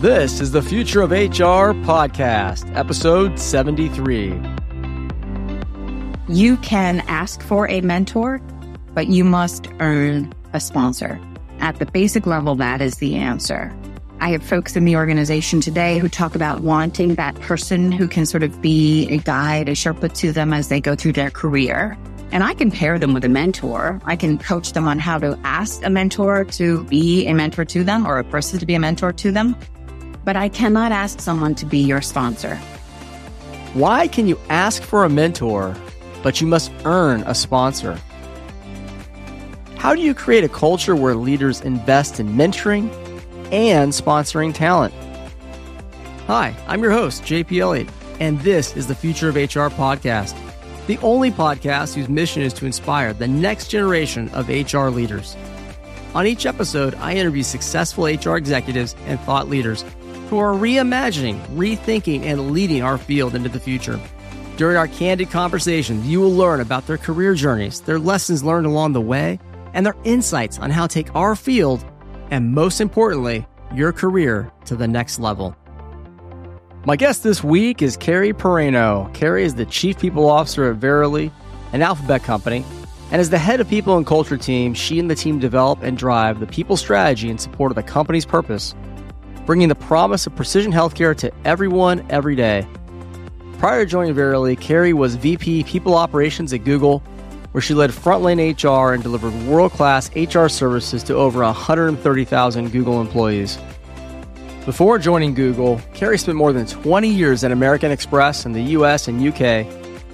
This is the Future of HR podcast, episode 73. You can ask for a mentor, but you must earn a sponsor. At the basic level, that is the answer. I have folks in the organization today who talk about wanting that person who can sort of be a guide, a Sherpa to them as they go through their career. And I can pair them with a mentor. I can coach them on how to ask a mentor to be a mentor to them or a person to be a mentor to them. But I cannot ask someone to be your sponsor. Why can you ask for a mentor, but you must earn a sponsor? How do you create a culture where leaders invest in mentoring and sponsoring talent? Hi, I'm your host, JP Elliott, and this is the Future of HR podcast, the only podcast whose mission is to inspire the next generation of HR leaders. On each episode, I interview successful HR executives and thought leaders who are reimagining, rethinking, and leading our field into the future. During our candid conversations, you will learn about their career journeys, their lessons learned along the way, and their insights on how to take our field and, most importantly, your career to the next level. My guest this week is Kerrie Peraino. Kerrie is the Chief People Officer at Verily, an Alphabet company, and as the head of people and culture team, she and the team develop and drive the people strategy in support of the company's purpose, bringing the promise of precision healthcare to everyone every day. Prior to joining Verily, Kerrie was VP People Operations at Google, where she led frontline HR and delivered world class HR services to over 130,000 Google employees. Before joining Google, Kerrie spent more than 20 years at American Express in the US and UK,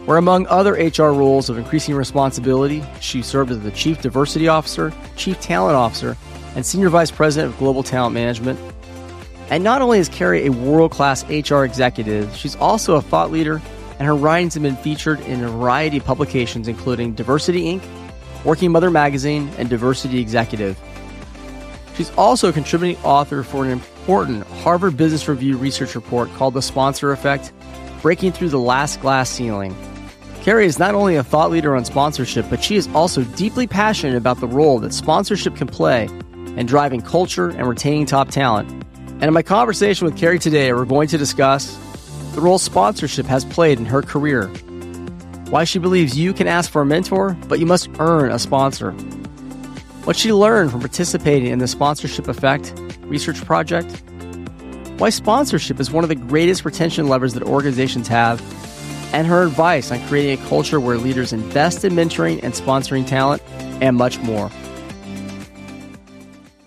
where, among other HR roles of increasing responsibility, she served as the Chief Diversity Officer, Chief Talent Officer, and Senior Vice President of Global Talent Management. And not only is Kerrie a world class HR executive, she's also a thought leader, and her writings have been featured in a variety of publications, including Diversity Inc., Working Mother Magazine, and Diversity Executive. She's also a contributing author for an important Harvard Business Review research report called The Sponsor Effect Breaking Through the Last Glass Ceiling. Kerrie is not only a thought leader on sponsorship, but she is also deeply passionate about the role that sponsorship can play in driving culture and retaining top talent. And in my conversation with Kerrie today, we're going to discuss the role sponsorship has played in her career, why she believes you can ask for a mentor, but you must earn a sponsor, what she learned from participating in the Sponsorship Effect research project, why sponsorship is one of the greatest retention levers that organizations have, and her advice on creating a culture where leaders invest in mentoring and sponsoring talent, and much more.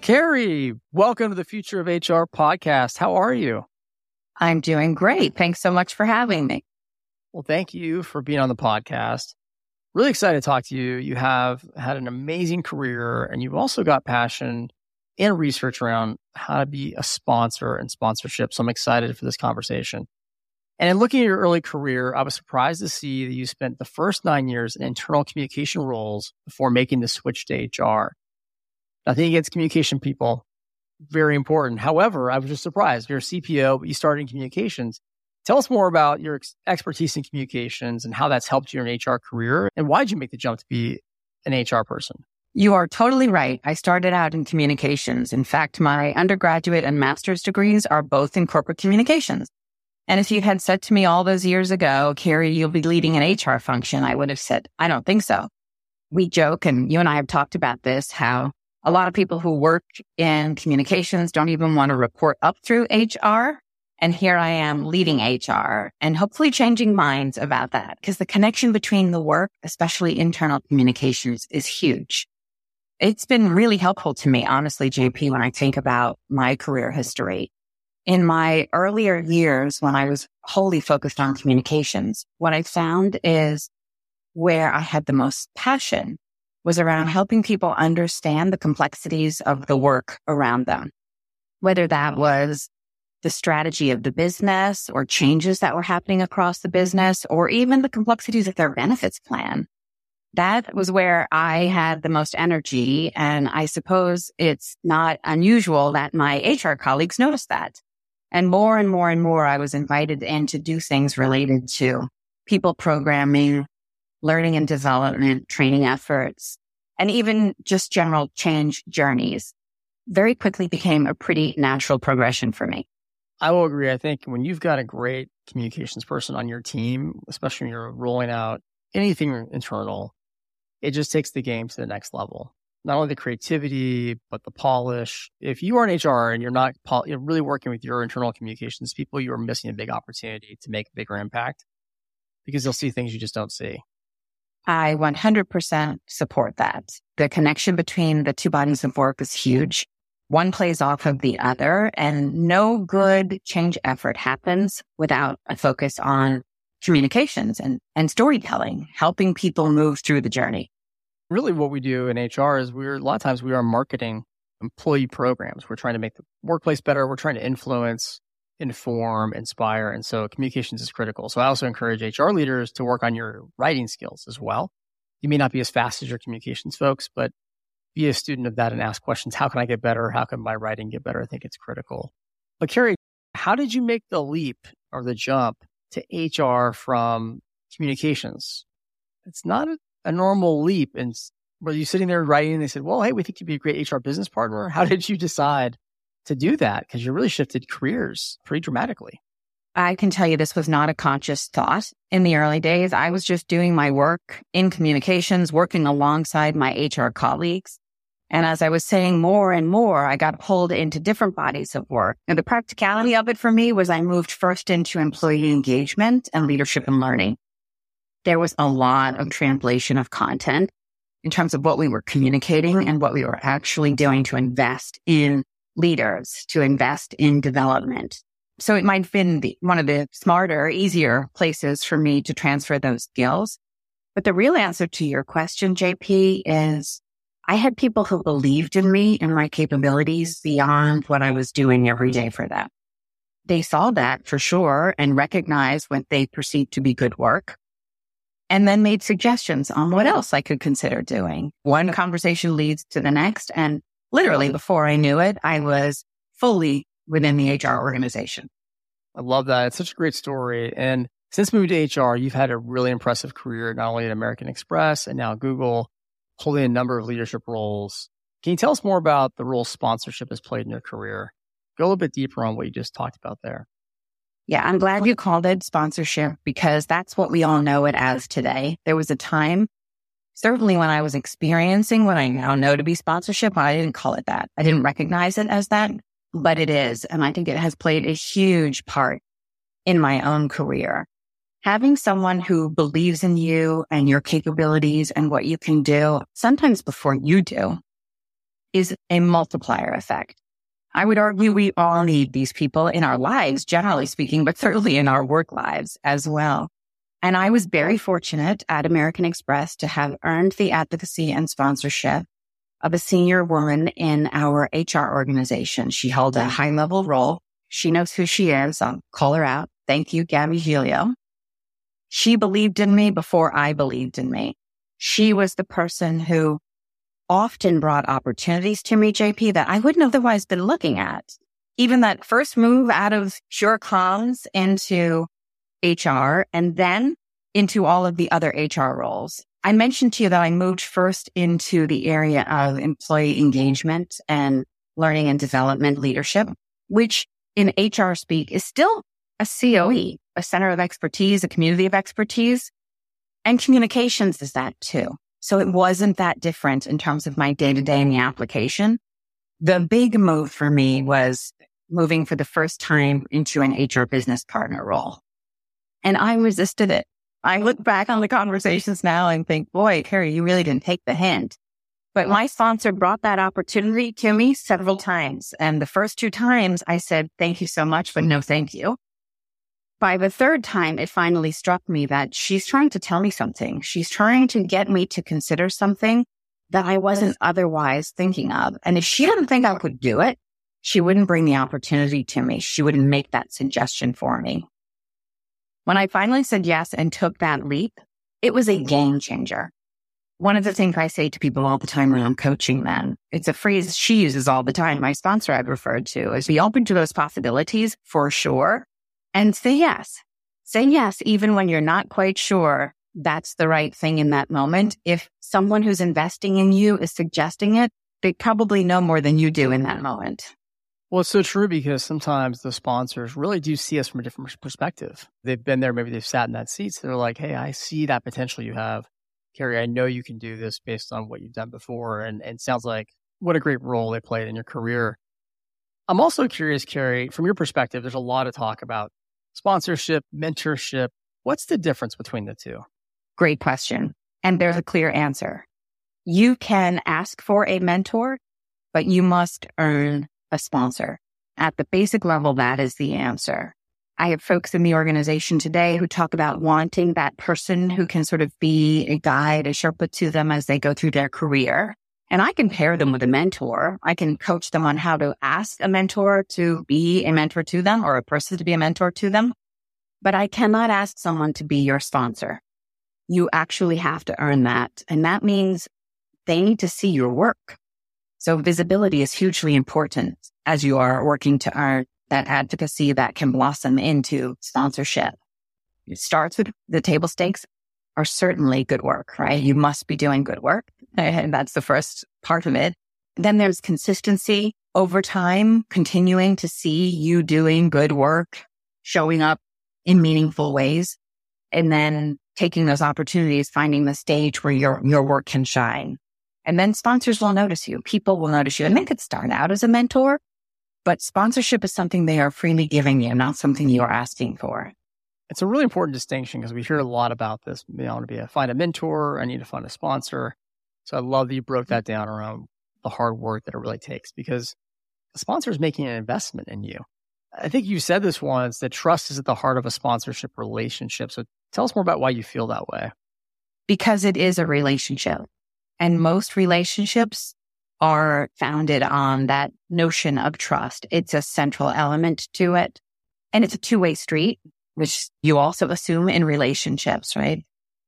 Kerrie, welcome to the Future of HR podcast. How are you? I'm doing great. Thanks so much for having me. Well, thank you for being on the podcast. Really excited to talk to you. You have had an amazing career and you've also got passion and research around how to be a sponsor and sponsorship. So I'm excited for this conversation. And in looking at your early career, I was surprised to see that you spent the first nine years in internal communication roles before making the switch to HR. Nothing against communication people, very important. However, I was just surprised. You're a CPO, but you started in communications. Tell us more about your ex- expertise in communications and how that's helped you in HR career. And why did you make the jump to be an HR person? You are totally right. I started out in communications. In fact, my undergraduate and master's degrees are both in corporate communications. And if you had said to me all those years ago, Kerrie, you'll be leading an HR function, I would have said, I don't think so. We joke, and you and I have talked about this, how a lot of people who work in communications don't even want to report up through HR. And here I am leading HR and hopefully changing minds about that because the connection between the work, especially internal communications is huge. It's been really helpful to me, honestly, JP, when I think about my career history. In my earlier years, when I was wholly focused on communications, what I found is where I had the most passion was around helping people understand the complexities of the work around them, whether that was the strategy of the business or changes that were happening across the business or even the complexities of their benefits plan. That was where I had the most energy. And I suppose it's not unusual that my HR colleagues noticed that. And more and more and more, I was invited in to do things related to people programming, learning and development, training efforts, and even just general change journeys very quickly became a pretty natural progression for me. I will agree. I think when you've got a great communications person on your team, especially when you're rolling out anything internal, it just takes the game to the next level. Not only the creativity, but the polish. If you are an HR and you're not you're really working with your internal communications people, you are missing a big opportunity to make a bigger impact because you'll see things you just don't see. I 100% support that. The connection between the two bodies of work is huge. One plays off of the other and no good change effort happens without a focus on communications and, and storytelling, helping people move through the journey. Really what we do in HR is we're a lot of times we are marketing employee programs. We're trying to make the workplace better. We're trying to influence, inform, inspire. And so communications is critical. So I also encourage HR leaders to work on your writing skills as well. You may not be as fast as your communications folks, but be a student of that and ask questions. How can I get better? How can my writing get better? I think it's critical. But Kerrie, how did you make the leap or the jump to HR from communications? It's not a, normal leap. And were you sitting there writing and they said, well, hey, we think you'd be a great HR business partner? How did you decide to do that? Because you really shifted careers pretty dramatically. I can tell you this was not a conscious thought in the early days. I was just doing my work in communications, working alongside my HR colleagues. And as I was saying more and more, I got pulled into different bodies of work. And the practicality of it for me was I moved first into employee engagement and leadership and learning. There was a lot of translation of content in terms of what we were communicating and what we were actually doing to invest in leaders, to invest in development. So it might have been the, one of the smarter, easier places for me to transfer those skills. But the real answer to your question, JP, is I had people who believed in me and my capabilities beyond what I was doing every day for them. They saw that for sure and recognized what they perceived to be good work and then made suggestions on what else I could consider doing. One conversation leads to the next. And literally before I knew it, I was fully within the HR organization. I love that. It's such a great story. And since moving to HR, you've had a really impressive career, not only at American Express and now Google holding a number of leadership roles. Can you tell us more about the role sponsorship has played in your career? Go a little bit deeper on what you just talked about there. Yeah, I'm glad you called it sponsorship because that's what we all know it as today. There was a time, certainly when I was experiencing what I now know to be sponsorship, I didn't call it that. I didn't recognize it as that, but it is. And I think it has played a huge part in my own career having someone who believes in you and your capabilities and what you can do, sometimes before you do, is a multiplier effect. I would argue we all need these people in our lives, generally speaking, but certainly in our work lives as well. And I was very fortunate at American Express to have earned the advocacy and sponsorship of a senior woman in our HR organization. She held a high level role. She knows who she is. I'll call her out. Thank you, Gabby Giglio. She believed in me before I believed in me. She was the person who often brought opportunities to me, JP, that I wouldn't otherwise been looking at. Even that first move out of pure comms into HR and then into all of the other HR roles. I mentioned to you that I moved first into the area of employee engagement and learning and development leadership, which in HR speak is still a COE, a center of expertise, a community of expertise. And communications is that too. So it wasn't that different in terms of my day to day in the application. The big move for me was moving for the first time into an HR business partner role. And I resisted it. I oh. look back on the conversations now and think, boy, Kerrie, you really didn't take the hint. But my sponsor brought that opportunity to me several times. And the first two times I said, thank you so much, but no, thank you by the third time, it finally struck me that she's trying to tell me something. She's trying to get me to consider something that I wasn't otherwise thinking of. And if she didn't think I could do it, she wouldn't bring the opportunity to me. She wouldn't make that suggestion for me. When I finally said yes and took that leap, it was a game changer. One of the things I say to people all the time when I'm coaching them, it's a phrase she uses all the time. My sponsor I've referred to is be open to those possibilities for sure and say yes. Say yes, even when you're not quite sure that's the right thing in that moment. If someone who's investing in you is suggesting it, they probably know more than you do in that moment. Well, it's so true because sometimes the sponsors really do see us from a different perspective. They've been there, maybe they've sat in that seat. So they're like, hey, I see that potential you have. Kerrie, I know you can do this based on what you've done before. And, and it sounds like what a great role they played in your career. I'm also curious, Kerrie, from your perspective, there's a lot of talk about sponsorship, mentorship. What's the difference between the two? Great question. And there's a clear answer. You can ask for a mentor, but you must earn a sponsor. At the basic level, that is the answer. I have folks in the organization today who talk about wanting that person who can sort of be a guide, a Sherpa to them as they go through their career. And I can pair them with a mentor. I can coach them on how to ask a mentor to be a mentor to them or a person to be a mentor to them. But I cannot ask someone to be your sponsor. You actually have to earn that. And that means they need to see your work. So visibility is hugely important as you are working to earn that advocacy that can blossom into sponsorship. It starts with the table stakes are certainly good work, right? You must be doing good work. And that's the first part of it. Then there's consistency over time, continuing to see you doing good work, showing up in meaningful ways, and then taking those opportunities, finding the stage where your, your work can shine. And then sponsors will notice you. People will notice you. And they could start out as a mentor, but sponsorship is something they are freely giving you, not something you are asking for. It's a really important distinction because we hear a lot about this. You know, I want to be a find a mentor. I need to find a sponsor. So I love that you broke that down around the hard work that it really takes because the sponsor is making an investment in you. I think you said this once that trust is at the heart of a sponsorship relationship. So tell us more about why you feel that way. Because it is a relationship. And most relationships are founded on that notion of trust. It's a central element to it. And it's a two way street, which you also assume in relationships, right?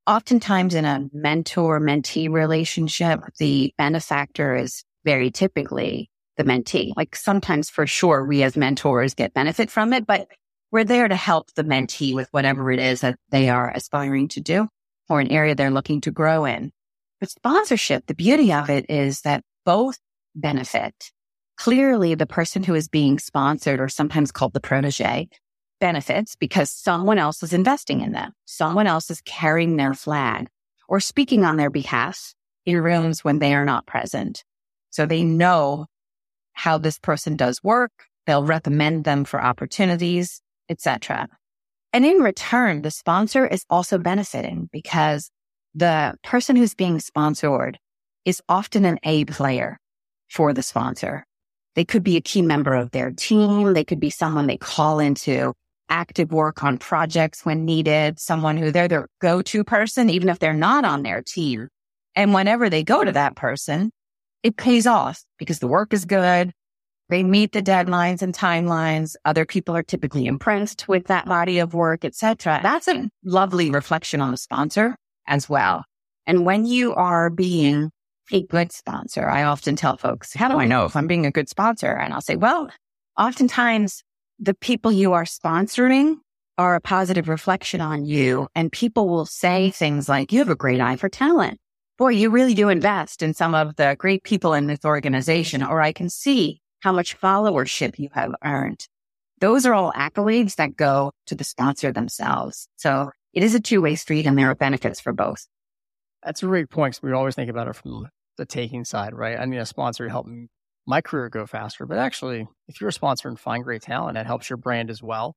Oftentimes in a mentor mentee relationship, the benefactor is very typically the mentee. Like sometimes for sure, we as mentors get benefit from it, but we're there to help the mentee with whatever it is that they are aspiring to do or an area they're looking to grow in. But sponsorship, the beauty of it is that both benefit. Clearly, the person who is being sponsored or sometimes called the protege benefits because someone else is investing in them. Someone else is carrying their flag or speaking on their behalf in rooms when they are not present. So they know how this person does work. They'll recommend them for opportunities, etc. And in return, the sponsor is also benefiting because the person who's being sponsored is often an A player for the sponsor. They could be a key member of their team. They could be someone they call into active work on projects when needed, someone who they're their go-to person, even if they're not on their team. And whenever they go to that person, it pays off because the work is good. They meet the deadlines and timelines. Other people are typically impressed with that body of work, etc. That's a lovely reflection on the sponsor as well. And when you are being a good sponsor, I often tell folks, how do I know if I'm being a good sponsor? And I'll say, well, oftentimes the people you are sponsoring are a positive reflection on you. And people will say things like, you have a great eye for talent. Boy, you really do invest in some of the great people in this organization, or I can see how much followership you have earned. Those are all accolades that go to the sponsor themselves. So it is a two way street and there are benefits for both. That's a great point we always think about it from the taking side, right? I need a sponsor to help my career go faster, but actually, if you're a sponsor and find great talent, it helps your brand as well.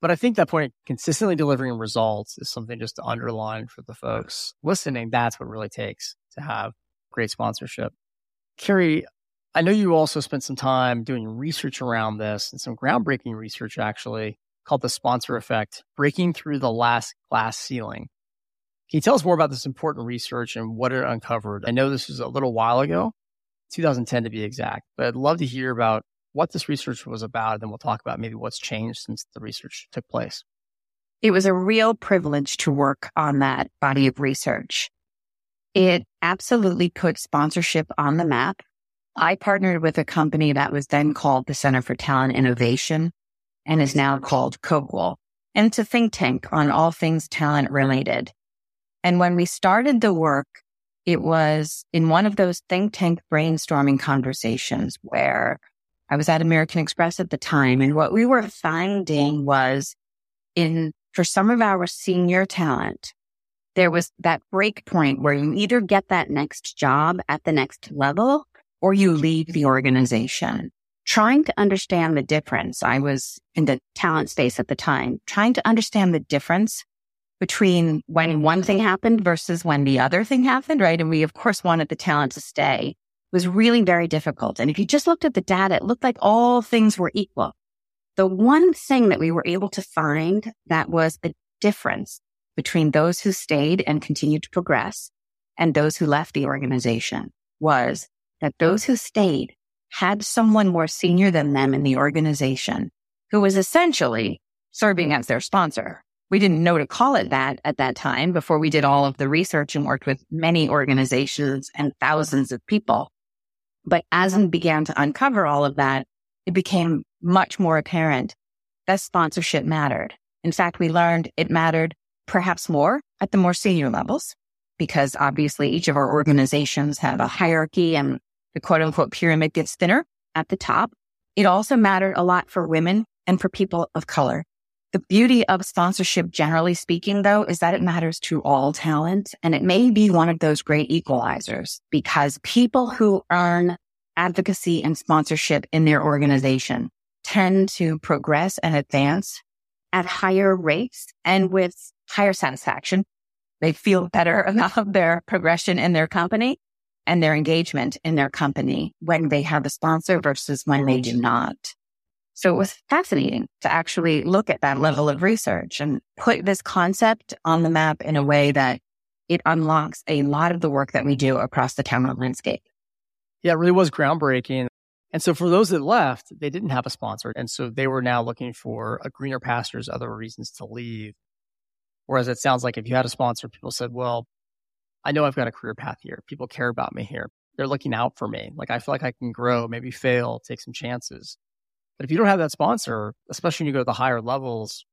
But I think that point, consistently delivering results is something just to underline for the folks listening. That's what really takes to have great sponsorship. Kerrie, I know you also spent some time doing research around this and some groundbreaking research actually called the sponsor effect, breaking through the last glass ceiling. Can you tell us more about this important research and what it uncovered? I know this was a little while ago, 2010 to be exact, but I'd love to hear about what this research was about. And then we'll talk about maybe what's changed since the research took place. It was a real privilege to work on that body of research. It absolutely put sponsorship on the map. I partnered with a company that was then called the Center for Talent Innovation and is now called Coqual. And it's a think tank on all things talent related. And when we started the work, it was in one of those think tank brainstorming conversations where I was at American Express at the time. And what we were finding was in, for some of our senior talent, there was that break point where you either get that next job at the next level or you leave the organization. Trying to understand the difference. I was in the talent space at the time, trying to understand the difference between when one thing happened versus when the other thing happened, right? And we, of course, wanted the talent to stay was really very difficult. And if you just looked at the data, it looked like all things were equal. The one thing that we were able to find that was a difference between those who stayed and continued to progress and those who left the organization was that those who stayed had someone more senior than them in the organization who was essentially serving as their sponsor. We didn't know to call it that at that time before we did all of the research and worked with many organizations and thousands of people. But as we began to uncover all of that, it became much more apparent that sponsorship mattered. In fact, we learned it mattered perhaps more at the more senior levels because obviously each of our organizations have a hierarchy and the quote unquote pyramid gets thinner at the top. It also mattered a lot for women and for people of color. The beauty of sponsorship, generally speaking, though, is that it matters to all talent. And it may be one of those great equalizers because people who earn advocacy and sponsorship in their organization tend to progress and advance at higher rates and with higher satisfaction. They feel better about their progression in their company and their engagement in their company when they have a sponsor versus when they do not. So it was fascinating to actually look at that level of research and put this concept on the map in a way that it unlocks a lot of the work that we do across the talent landscape. Yeah, it really was groundbreaking. And so for those that left, they didn't have a sponsor. And so they were now looking for a greener pastures, other reasons to leave. Whereas it sounds like if you had a sponsor, people said, well, I know I've got a career path here. People care about me here. They're looking out for me. Like I feel like I can grow, maybe fail, take some chances. But if you don't have that sponsor, especially when you go to the higher levels,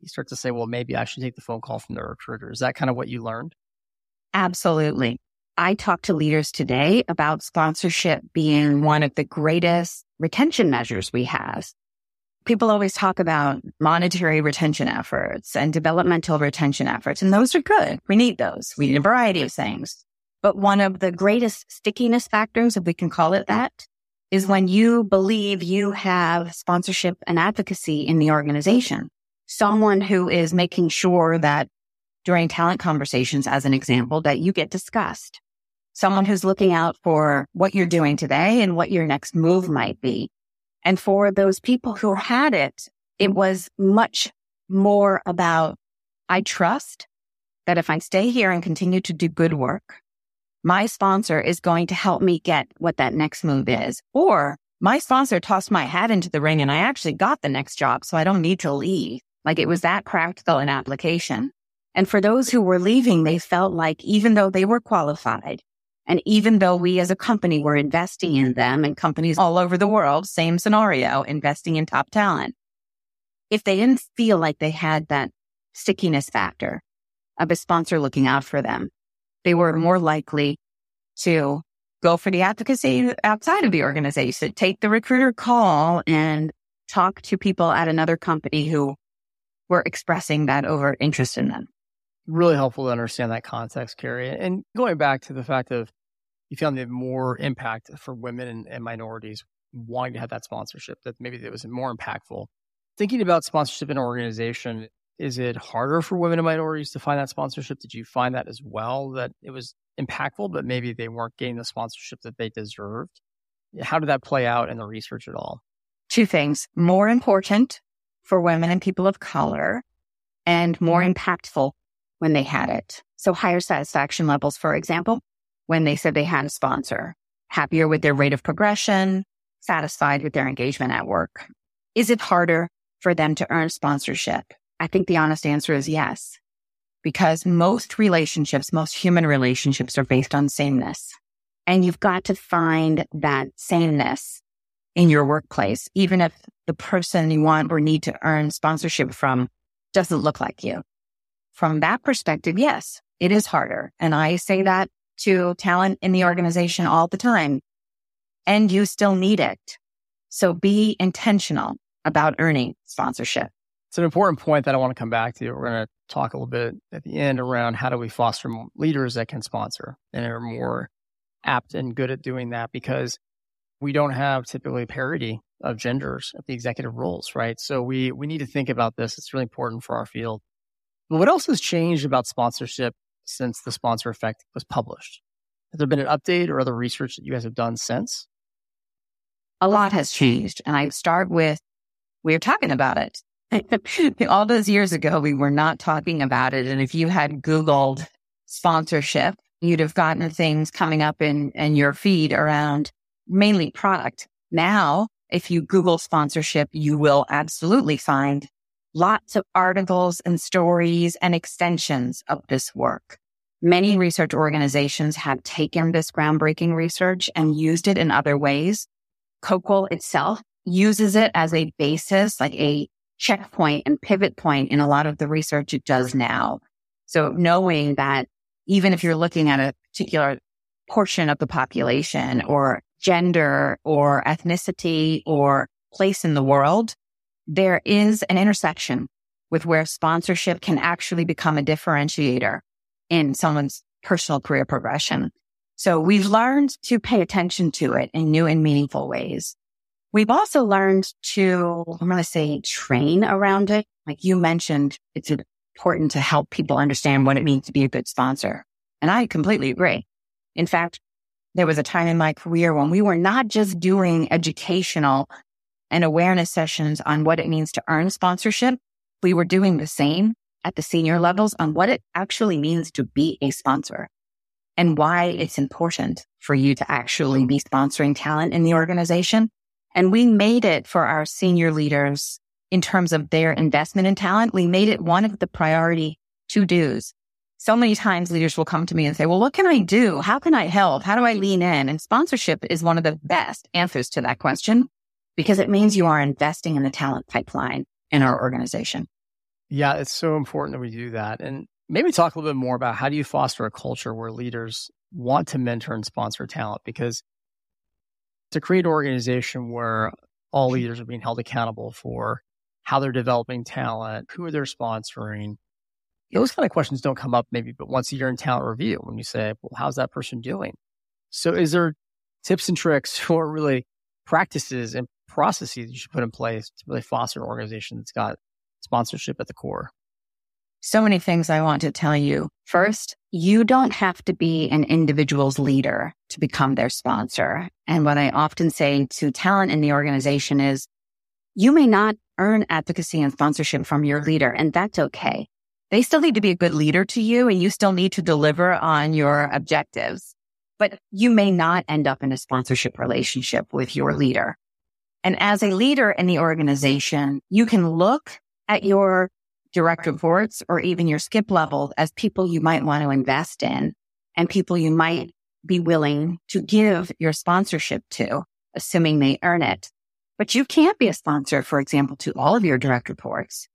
you start to say, well, maybe I should take the phone call from the recruiter. Is that kind of what you learned? Absolutely. I talk to leaders today about sponsorship being one of the greatest retention measures we have. People always talk about monetary retention efforts and developmental retention efforts, and those are good. We need those. We need a variety of things. But one of the greatest stickiness factors, if we can call it that, is when you believe you have sponsorship and advocacy in the organization. Someone who is making sure that during talent conversations, as an example, that you get discussed. Someone who's looking out for what you're doing today and what your next move might be. And for those people who had it, it was much more about, I trust that if I stay here and continue to do good work, my sponsor is going to help me get what that next move is. Or my sponsor tossed my hat into the ring and I actually got the next job. So I don't need to leave. Like it was that practical an application. And for those who were leaving, they felt like even though they were qualified and even though we as a company were investing in them and companies all over the world, same scenario, investing in top talent, if they didn't feel like they had that stickiness factor of a sponsor looking out for them, they were more likely to go for the advocacy outside of the organization, take the recruiter call and talk to people at another company who were expressing that over interest in them. Really helpful to understand that context, Kerrie. And going back to the fact of you found the more impact for women and, and minorities wanting to have that sponsorship, that maybe it was more impactful. Thinking about sponsorship in an organization, is it harder for women and minorities to find that sponsorship? Did you find that as well, that it was impactful, but maybe they weren't getting the sponsorship that they deserved? How did that play out in the research at all? Two things more important for women and people of color, and more mm-hmm. impactful when they had it. So, higher satisfaction levels, for example, when they said they had a sponsor, happier with their rate of progression, satisfied with their engagement at work. Is it harder for them to earn sponsorship? I think the honest answer is yes, because most relationships, most human relationships are based on sameness. And you've got to find that sameness in your workplace, even if the person you want or need to earn sponsorship from doesn't look like you. From that perspective, yes, it is harder. And I say that to talent in the organization all the time. And you still need it. So be intentional about earning sponsorship. It's an important point that I want to come back to. We're going to talk a little bit at the end around how do we foster leaders that can sponsor and are more apt and good at doing that because we don't have typically parity of genders at the executive roles, right? So we we need to think about this. It's really important for our field. But what else has changed about sponsorship since the sponsor effect was published? Has there been an update or other research that you guys have done since? A lot has changed. And I start with we are talking about it. All those years ago, we were not talking about it. And if you had Googled sponsorship, you'd have gotten things coming up in, in your feed around mainly product. Now, if you Google sponsorship, you will absolutely find lots of articles and stories and extensions of this work. Many research organizations have taken this groundbreaking research and used it in other ways. Coqual itself uses it as a basis, like a checkpoint and pivot point in a lot of the research it does now. So knowing that even if you're looking at a particular portion of the population or gender or ethnicity or place in the world, there is an intersection with where sponsorship can actually become a differentiator in someone's personal career progression. So we've learned to pay attention to it in new and meaningful ways. We've also learned to, I'm going to say train around it. Like you mentioned, it's important to help people understand what it means to be a good sponsor. And I completely agree. In fact, there was a time in my career when we were not just doing educational and awareness sessions on what it means to earn sponsorship. We were doing the same at the senior levels on what it actually means to be a sponsor and why it's important for you to actually be sponsoring talent in the organization and we made it for our senior leaders in terms of their investment in talent. We made it one of the priority to do's. So many times leaders will come to me and say, well, what can I do? How can I help? How do I lean in? And sponsorship is one of the best answers to that question because it means you are investing in the talent pipeline in our organization. Yeah, it's so important that we do that. And maybe talk a little bit more about how do you foster a culture where leaders want to mentor and sponsor talent? Because to create an organization where all leaders are being held accountable for how they're developing talent, who are they sponsoring. Those kind of questions don't come up maybe but once a year in talent review when you say, well, how's that person doing? So is there tips and tricks or really practices and processes you should put in place to really foster an organization that's got sponsorship at the core? So many things I want to tell you. First, you don't have to be an individual's leader to become their sponsor. And what I often say to talent in the organization is you may not earn advocacy and sponsorship from your leader, and that's okay. They still need to be a good leader to you and you still need to deliver on your objectives, but you may not end up in a sponsorship relationship with your leader. And as a leader in the organization, you can look at your direct reports or even your skip level as people you might want to invest in and people you might be willing to give your sponsorship to, assuming they earn it. But you can't be a sponsor, for example, to all of your direct reports.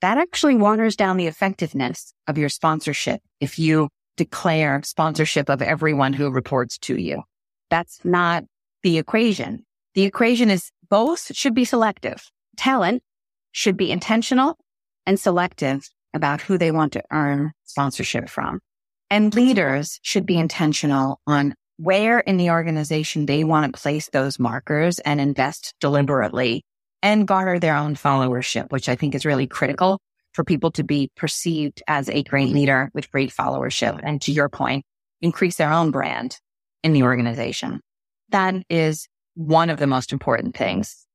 That actually waters down the effectiveness of your sponsorship if you declare sponsorship of everyone who reports to you. That's not the equation. The equation is both should be selective. Talent should be intentional and selective about who they want to earn sponsorship from. And leaders should be intentional on where in the organization they want to place those markers and invest deliberately and garner their own followership, which I think is really critical for people to be perceived as a great leader with great followership. And to your point, increase their own brand in the organization. That is one of the most important things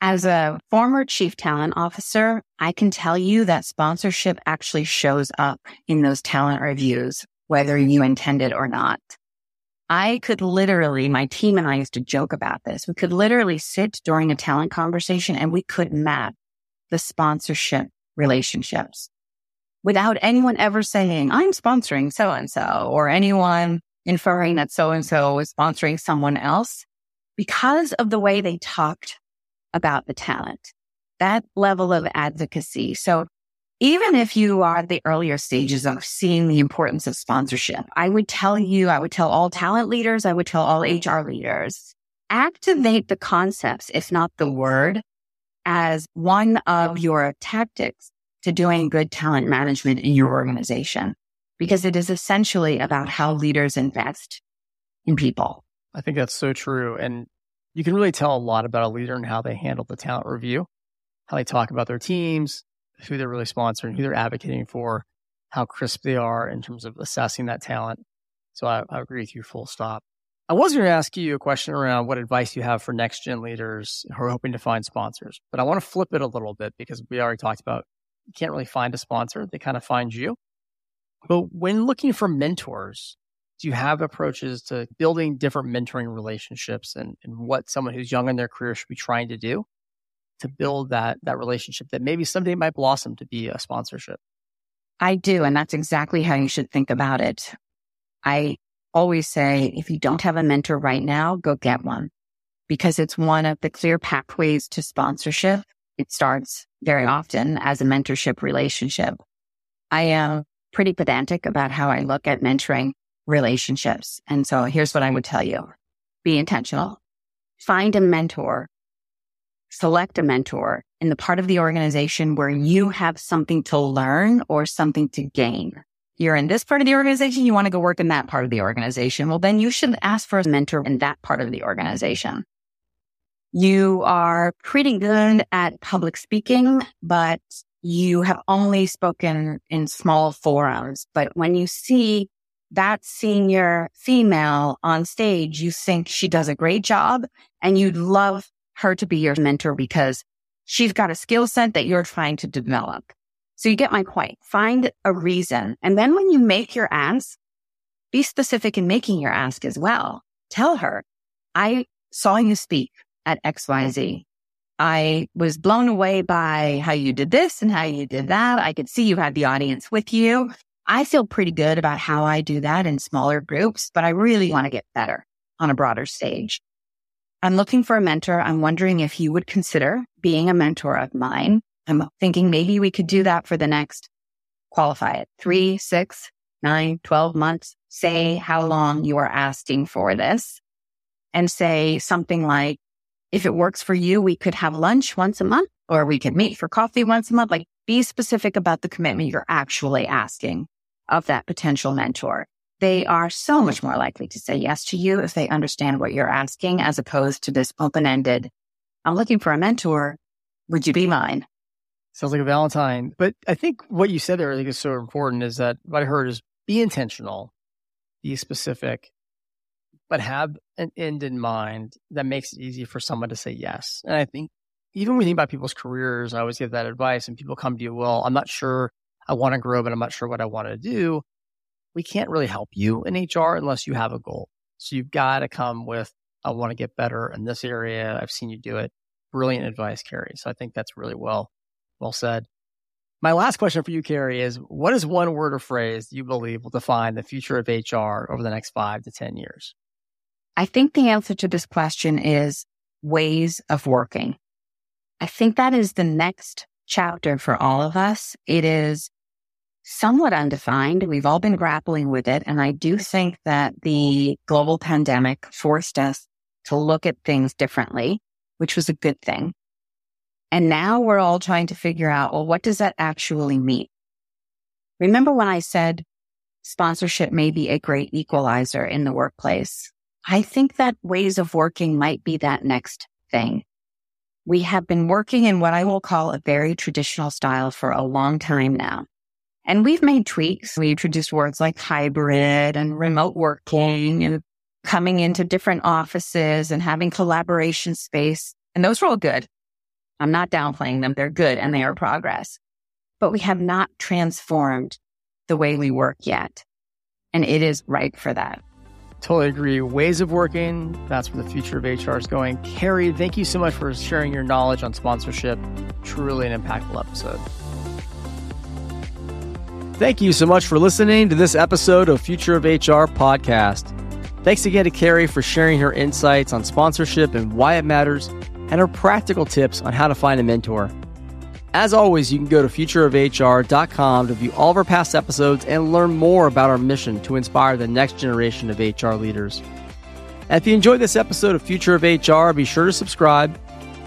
as a former chief talent officer, I can tell you that sponsorship actually shows up in those talent reviews, whether you intend it or not. I could literally, my team and I used to joke about this. We could literally sit during a talent conversation and we could map the sponsorship relationships without anyone ever saying, I'm sponsoring so and so, or anyone inferring that so and so is sponsoring someone else because of the way they talked about the talent, that level of advocacy. So even if you are at the earlier stages of seeing the importance of sponsorship, I would tell you, I would tell all talent leaders, I would tell all HR leaders activate the concepts, if not the word, as one of your tactics to doing good talent management in your organization, because it is essentially about how leaders invest in people. I think that's so true. And you can really tell a lot about a leader and how they handle the talent review, how they talk about their teams, who they're really sponsoring, who they're advocating for, how crisp they are in terms of assessing that talent. So I, I agree with you full stop. I was going to ask you a question around what advice you have for next gen leaders who are hoping to find sponsors, but I want to flip it a little bit because we already talked about you can't really find a sponsor. They kind of find you. But when looking for mentors, do you have approaches to building different mentoring relationships and, and what someone who's young in their career should be trying to do to build that, that relationship that maybe someday might blossom to be a sponsorship? I do. And that's exactly how you should think about it. I always say, if you don't have a mentor right now, go get one because it's one of the clear pathways to sponsorship. It starts very often as a mentorship relationship. I am pretty pedantic about how I look at mentoring relationships. And so here's what I would tell you. Be intentional. Find a mentor. Select a mentor in the part of the organization where you have something to learn or something to gain you're in this part of the organization, you want to go work in that part of the organization. Well, then you should ask for a mentor in that part of the organization. You are pretty good at public speaking, but you have only spoken in small forums. But when you see that senior female on stage, you think she does a great job and you'd love her to be your mentor because she's got a skill set that you're trying to develop. So you get my point. Find a reason. And then when you make your ask, be specific in making your ask as well. Tell her, I saw you speak at XYZ. I was blown away by how you did this and how you did that. I could see you had the audience with you. I feel pretty good about how I do that in smaller groups, but I really want to get better on a broader stage. I'm looking for a mentor. I'm wondering if you would consider being a mentor of mine. I'm thinking maybe we could do that for the next qualify it three, six, nine, 12 months. Say how long you are asking for this and say something like, if it works for you, we could have lunch once a month or we could meet for coffee once a month. Like be specific about the commitment you're actually asking of that potential mentor. They mm-hmm. are so much more likely to say yes to you if they understand what you're asking as opposed to this open ended. I'm looking for a mentor. Would you be mine? Sounds like a Valentine. But I think what you said there, I think is so important is that what I heard is be intentional, be specific, but have an end in mind that makes it easy for someone to say yes. And I think even when we think about people's careers, I always give that advice and people come to you, well, I'm not sure I want to grow, but I'm not sure what I want to do. We can't really help you in HR unless you have a goal. So you've got to come with, I want to get better in this area. I've seen you do it. Brilliant advice, Kerrie. So I think that's really well well said. My last question for you, Kerrie, is what is one word or phrase you believe will define the future of HR over the next five to 10 years? I think the answer to this question is ways of working. I think that is the next chapter for all of us. It is somewhat undefined. We've all been grappling with it. And I do think that the global pandemic forced us to look at things differently, which was a good thing. And now we're all trying to figure out, well, what does that actually mean? Remember when I said sponsorship may be a great equalizer in the workplace? I think that ways of working might be that next thing. We have been working in what I will call a very traditional style for a long time now. And we've made tweaks. We introduced words like hybrid and remote working and coming into different offices and having collaboration space. And those were all good. I'm not downplaying them. They're good and they are progress, but we have not transformed the way we work yet. And it is right for that. Totally agree. Ways of working, that's where the future of HR is going. Kerrie, thank you so much for sharing your knowledge on sponsorship. Truly an impactful episode. Thank you so much for listening to this episode of Future of HR podcast. Thanks again to Kerrie for sharing her insights on sponsorship and why it matters and her practical tips on how to find a mentor. As always, you can go to futureofhr.com to view all of our past episodes and learn more about our mission to inspire the next generation of HR leaders. And if you enjoyed this episode of Future of HR, be sure to subscribe,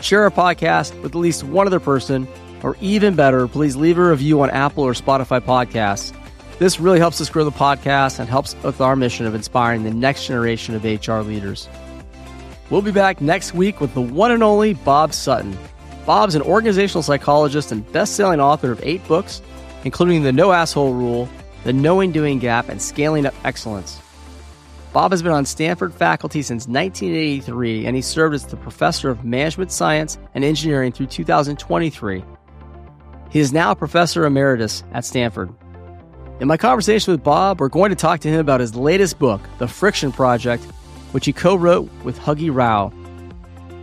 share our podcast with at least one other person, or even better, please leave a review on Apple or Spotify podcasts. This really helps us grow the podcast and helps with our mission of inspiring the next generation of HR leaders. We'll be back next week with the one and only Bob Sutton. Bob's an organizational psychologist and best-selling author of eight books, including The No Asshole Rule, The Knowing Doing Gap, and Scaling Up Excellence. Bob has been on Stanford faculty since 1983, and he served as the professor of management science and engineering through 2023. He is now a professor emeritus at Stanford. In my conversation with Bob, we're going to talk to him about his latest book, The Friction Project, which he co wrote with Huggy Rao.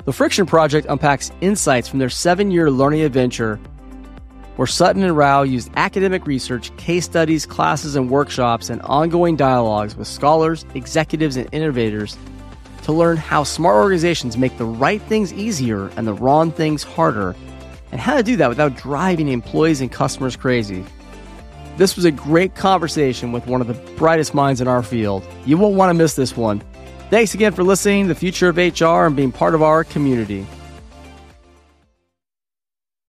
The Friction Project unpacks insights from their seven year learning adventure, where Sutton and Rao used academic research, case studies, classes, and workshops, and ongoing dialogues with scholars, executives, and innovators to learn how smart organizations make the right things easier and the wrong things harder, and how to do that without driving employees and customers crazy. This was a great conversation with one of the brightest minds in our field. You won't want to miss this one. Thanks again for listening to the future of HR and being part of our community.